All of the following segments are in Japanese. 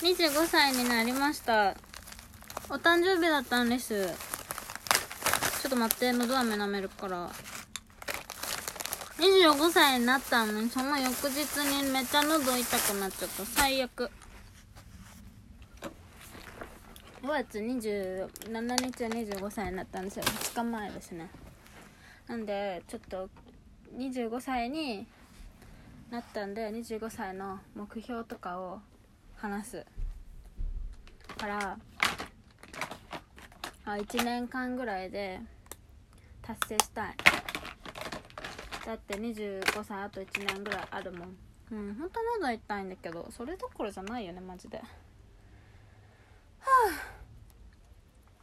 25歳になりました。お誕生日だったんです。ちょっと待って喉飴舐めるから。25歳になったのにその翌日にめっちゃ喉痛くなっちゃった。最悪。5月27日は25歳になったんですよ。2日前ですね。なんでちょっと25歳になったんで25歳の目標とかを話す。からあ1年間ぐらいで達成したい。だって25歳あと1年ぐらいあるもん。うん本当喉痛いんだけどそれどころじゃないよねマジで。はあ。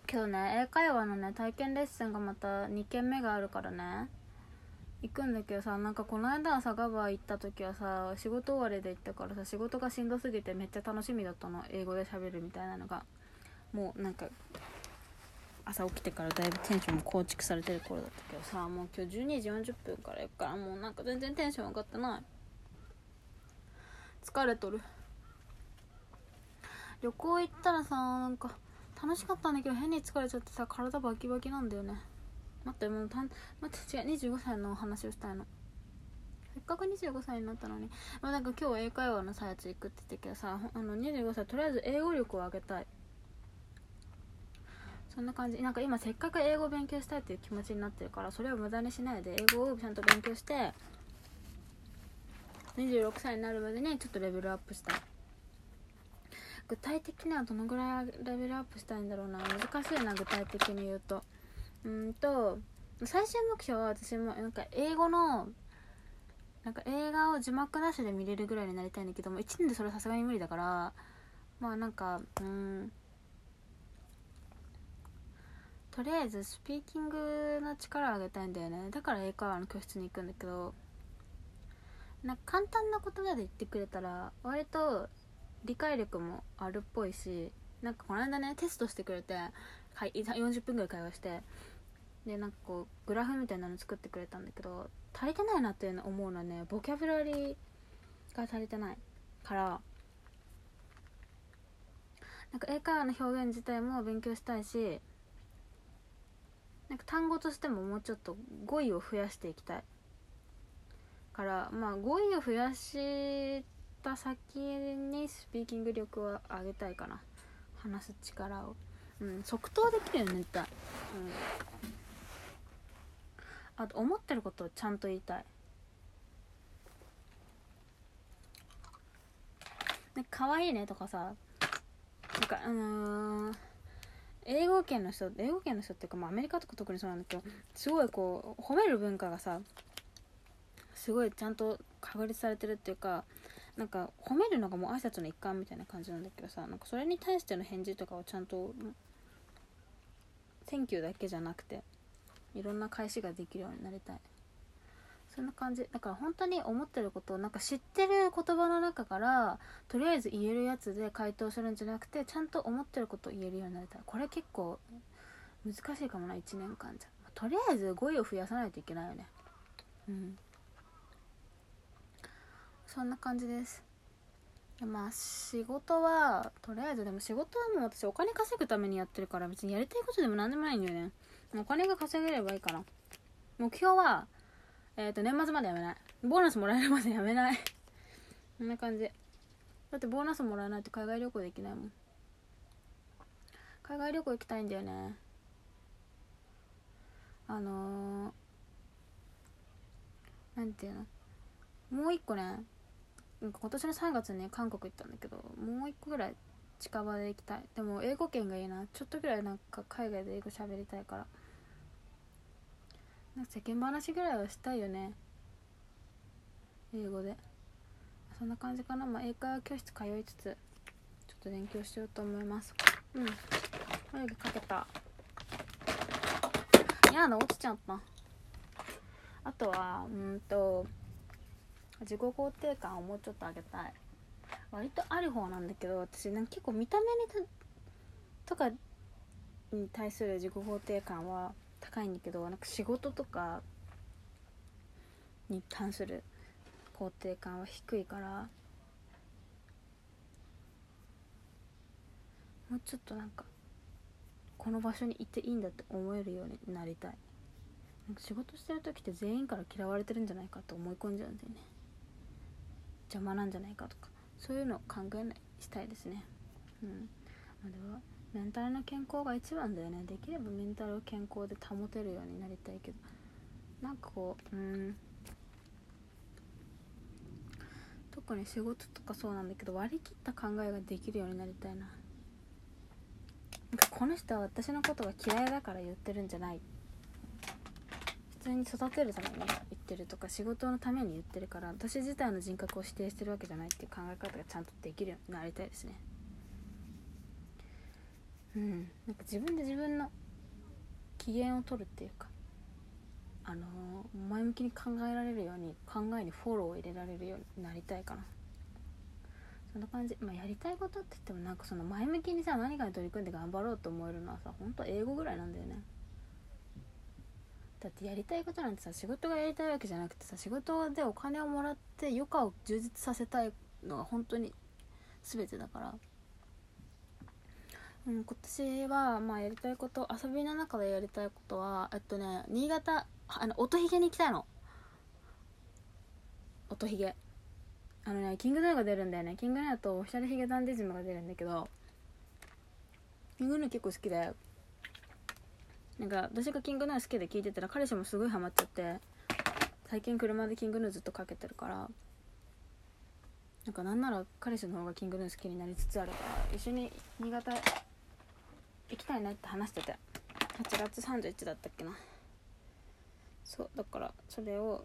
今日ね英会話のね体験レッスンがまた2件目があるからね。行くんだけどさなんかこの間佐賀バー行った時はさ仕事終わりで行ったからさ仕事がしんどすぎてめっちゃ楽しみだったの。英語で喋るみたいなのが。もうなんか朝起きてからだいぶテンションも構築されてる頃だったけどさもう今日12時40分から行くからもうなんか全然テンション上がってない。疲れとる。旅行行ったらさなんか楽しかったんだけど変に疲れちゃってさ体バキバキなんだよね。待ってもうたん待って違う25歳のお話をしたいの。せっかく25歳になったのに、まあ、なんか今日英会話のさやつ行くって言ったけどさあの25歳とりあえず英語力を上げたい。そんな感じ。なんか今せっかく英語を勉強したいっていう気持ちになってるからそれを無駄にしないで英語をちゃんと勉強して26歳になるまでにちょっとレベルアップしたい。具体的にはどのぐらいレベルアップしたいんだろうな。難しいな具体的に言うと。うんと最終目標は私もなんか英語のなんか映画を字幕なしで見れるぐらいになりたいんだけども1年でそれはさすがに無理だからまあなんかうんとりあえずスピーキングの力を上げたいんだよね。だから英会話の教室に行くんだけどなんか簡単な言葉で言ってくれたら割と理解力もあるっぽいしなんかこの間ねテストしてくれてはい40分ぐらい会話してでなんかこうグラフみたいなの作ってくれたんだけど足りてないなっていうの思うのはねボキャブラリーが足りてないからなんか英会話の表現自体も勉強したいしなんか単語としてももうちょっと語彙を増やしていきたいからまあ語彙を増やした先にスピーキング力を上げたいかな。話す力を。うん即答できるよね絶対。うん。あと思ってることをちゃんと言いたい。ね可愛いねとかさなんかあのー英語圏の人英語圏の人っていうか、まあ、アメリカとか特にそうなんだけどすごいこう褒める文化がさすごいちゃんと確立されてるっていうかなんか褒めるのがもう挨拶の一環みたいな感じなんだけどさなんかそれに対しての返事とかをちゃんと「Thank you」だけじゃなくていろんな返しができるようになりたい。そんな感じ。だから本当に思ってることをなんか知ってる言葉の中からとりあえず言えるやつで回答するんじゃなくてちゃんと思ってることを言えるようになりたい。これ結構難しいかもな1年間じゃ。とりあえず語彙を増やさないといけないよね。うん。そんな感じです。まあ仕事はとりあえずでも仕事はもう私お金稼ぐためにやってるから別にやりたいことでも何でもないんだよね。お金が稼げればいいから。目標はえっ、ー、と年末までやめない。ボーナスもらえるまでやめない。こんな感じ。だってボーナスもらえないと海外旅行できないもん。海外旅行行きたいんだよね。あのー、なんていうの？もう一個ね今年の3月に韓国行ったんだけどもう一個ぐらい近場で行きたい。でも英語圏がいいな。ちょっとぐらいなんか海外で英語喋りたいから。なんか世間話ぐらいはしたいよね。英語で。そんな感じかな。まあ英会話教室通いつつちょっと勉強しようと思います。うん。眉毛かけた。やだ落ちちゃった。あとはうんと自己肯定感をもうちょっと上げたい。割とある方なんだけど私なんか結構見た目にとかに対する自己肯定感は高いんだけどなんか仕事とかに関する肯定感は低いから。もうちょっとなんかこの場所にいていいんだって思えるようになりたい。なんか仕事してる時って全員から嫌われてるんじゃないかと思い込んじゃうんだよね。邪魔なんじゃないかとか。そういうのを考えないしたいですね。うん。まあではメンタルの健康が一番だよね。できればメンタルを健康で保てるようになりたいけど。なんかこううん。特に仕事とかそうなんだけど割り切った考えができるようになりたいな。なんかこの人は私のことが嫌いだから言ってるんじゃない。普通に育てるために言ってるとか仕事のために言ってるから私自体の人格を否定してるわけじゃないっていう考え方がちゃんとできるようになりたいですね。うん。なんか自分で自分の機嫌を取るっていうかあのー前向きに考えられるように考えにフォローを入れられるようになりたいかな。そんな感じ、まあ、やりたいことって言ってもなんかその前向きにさ何かに取り組んで頑張ろうと思えるのはさ本当英語ぐらいなんだよね。だってやりたいことなんてさ仕事がやりたいわけじゃなくてさ仕事でお金をもらって余暇を充実させたいのが本当に全てだから。うん、今年はまあやりたいこと遊びの中でやりたいことはえっとね新潟あの音ひげに行きたいの。音ひげあのねキングヌーが出るんだよね。キングヌーとオフィシャルヒゲダンディズムが出るんだけどキングヌー結構好きで。なんか私がキングヌー好きで聞いてたら彼氏もすごいハマっちゃって最近車でキングヌーずっとかけてるからなんかなんなら彼氏の方がキングヌー好きになりつつあるから一緒に新潟行きたいねって話してて8月31だったっけな。そうだからそれを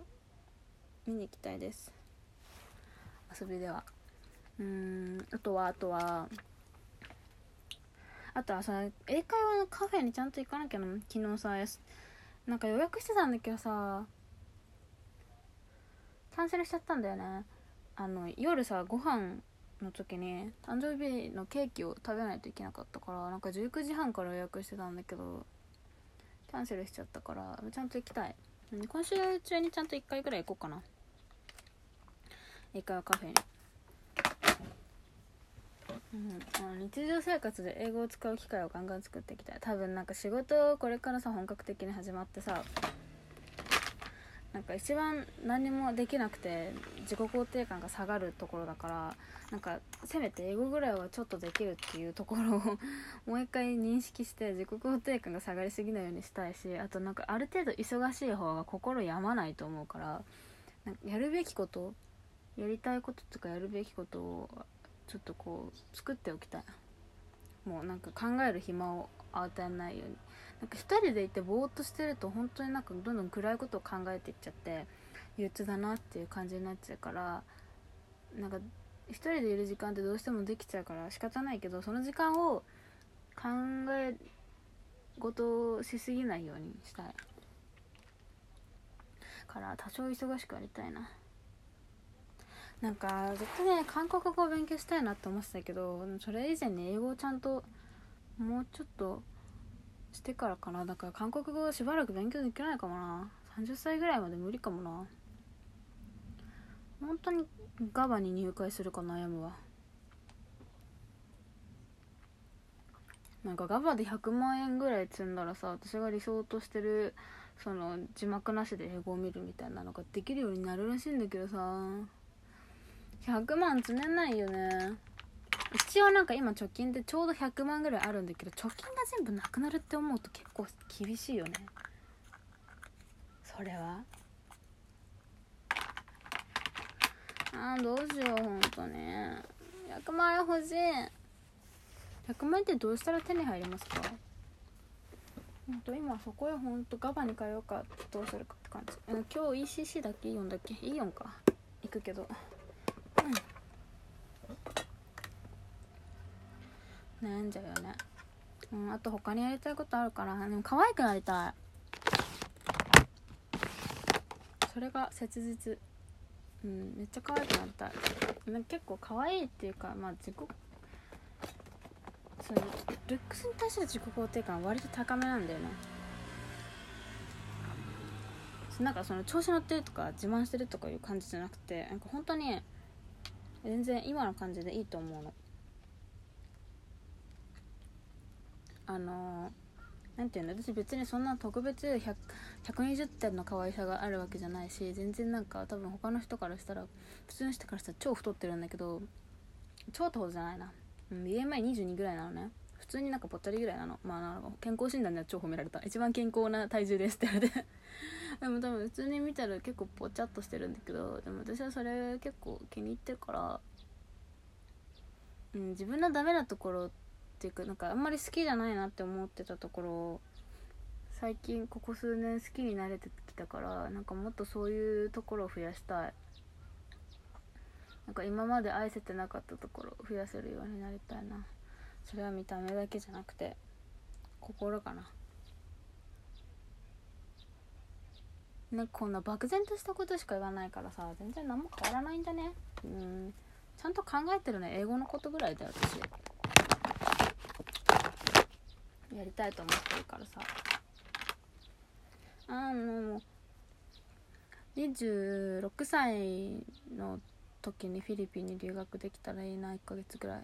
見に行きたいです。遊びでは。うーんあとはあとはあとはその英会話のカフェにちゃんと行かなきゃな昨日さなんか予約してたんだけどさキャンセルしちゃったんだよね。あの夜さご飯の時に誕生日のケーキを食べないといけなかったからなんか19時半から予約してたんだけどキャンセルしちゃったからちゃんと行きたい。今週中にちゃんと1回ぐらい行こうかな。英会話カフェに。うん、あの日常生活で英語を使う機会をガンガン作っていきたい。多分なんか仕事これからさ本格的に始まってさなんか一番何もできなくて自己肯定感が下がるところだからなんかせめて英語ぐらいはちょっとできるっていうところを もう一回認識して自己肯定感が下がりすぎないようにしたいしあとなんかある程度忙しい方が心病まないと思うからなんかやるべきことやりたいこととかやるべきことをちょっとこう作っておきたい。もうなんか考える暇を与えないように。なんか一人でいてぼーっとしてると本当になんかどんどん暗いことを考えていっちゃって憂鬱だなっていう感じになっちゃうからなんか一人でいる時間ってどうしてもできちゃうから仕方ないけどその時間を考え事をしすぎないようにしたいから多少忙しくやりたいな。なんかずっとね韓国語を勉強したいなって思ってたけどそれ以前に英語をちゃんともうちょっとしてからかな。だから韓国語しばらく勉強できないかもな。30歳ぐらいまで無理かもな。本当にガバに入会するか悩むわ。なんかガバで100万円ぐらい積んだらさ私が理想としてるその字幕なしで英語を見るみたいなのができるようになるらしいんだけどさ。100万積めないよね。一応なんか今貯金でちょうど100万ぐらいあるんだけど貯金が全部なくなるって思うと結構厳しいよね。それは？あーどうしようほんとね。100万円欲しい。100万円ってどうしたら手に入りますか？ほんと今そこへほんとガバに変えようかどうするかって感じ。うん今日 ECC だっけ？イオンだっけ？イオンか。行くけど悩んじゃうよね。うんあと他にやりたいことあるかなでも可愛くなりたい。それが切実。うんめっちゃ可愛くなりたい。なんか結構可愛いっていうかまあ自己そのルックスに対する自己肯定感は割と高めなんだよね。なんかその調子乗ってるとか自慢してるとかいう感じじゃなくてなんか本当に全然今の感じでいいと思うの。あのなんていうの？私別にそんな特別100 120点の可愛さがあるわけじゃないし全然なんか多分他の人からしたら普通の人からしたら超太ってるんだけど超ってことじゃないな、うん、BMI22 ぐらいなのね。普通になんかぽっちゃりぐらいなの。まあなんか健康診断では超褒められた。一番健康な体重ですって言われて。でも多分普通に見たら結構ぽちゃっとしてるんだけどでも私はそれ結構気に入ってるからうん、自分のダメなところっていうかなんかあんまり好きじゃないなって思ってたところを最近ここ数年好きになれてきたからなんかもっとそういうところを増やしたい。なんか今まで愛せてなかったところを増やせるようになりたいな。それは見た目だけじゃなくて心かな。ねこんな漠然としたことしか言わないからさ全然何も変わらないんだね。うん。ちゃんと考えてるね。英語のことぐらいだよ私。やりたいと思ってるからさ。あの26歳の時にフィリピンに留学できたらいいな1ヶ月ぐらい。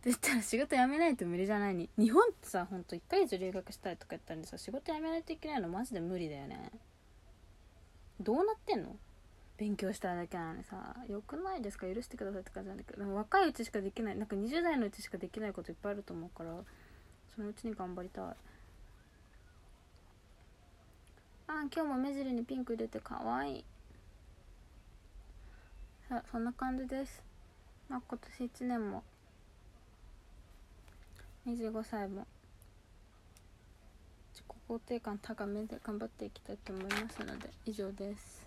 って言ったら仕事辞めないと無理じゃないに。日本ってさほんと1ヶ月留学したいとか言ったんでさ仕事辞めないといけないのマジで無理だよね。どうなってんの？勉強しただけなのにさ。よくないですか？許してくださいって感じなんだけどでも若いうちしかできない。なんか20代のうちしかできないこといっぱいあると思うからそのうちに頑張りたい。あ今日も目尻にピンク入れてかわい。いそんな感じです。まあ今年1年も25歳も。自己肯定感高めで頑張っていきたいと思いますので以上です。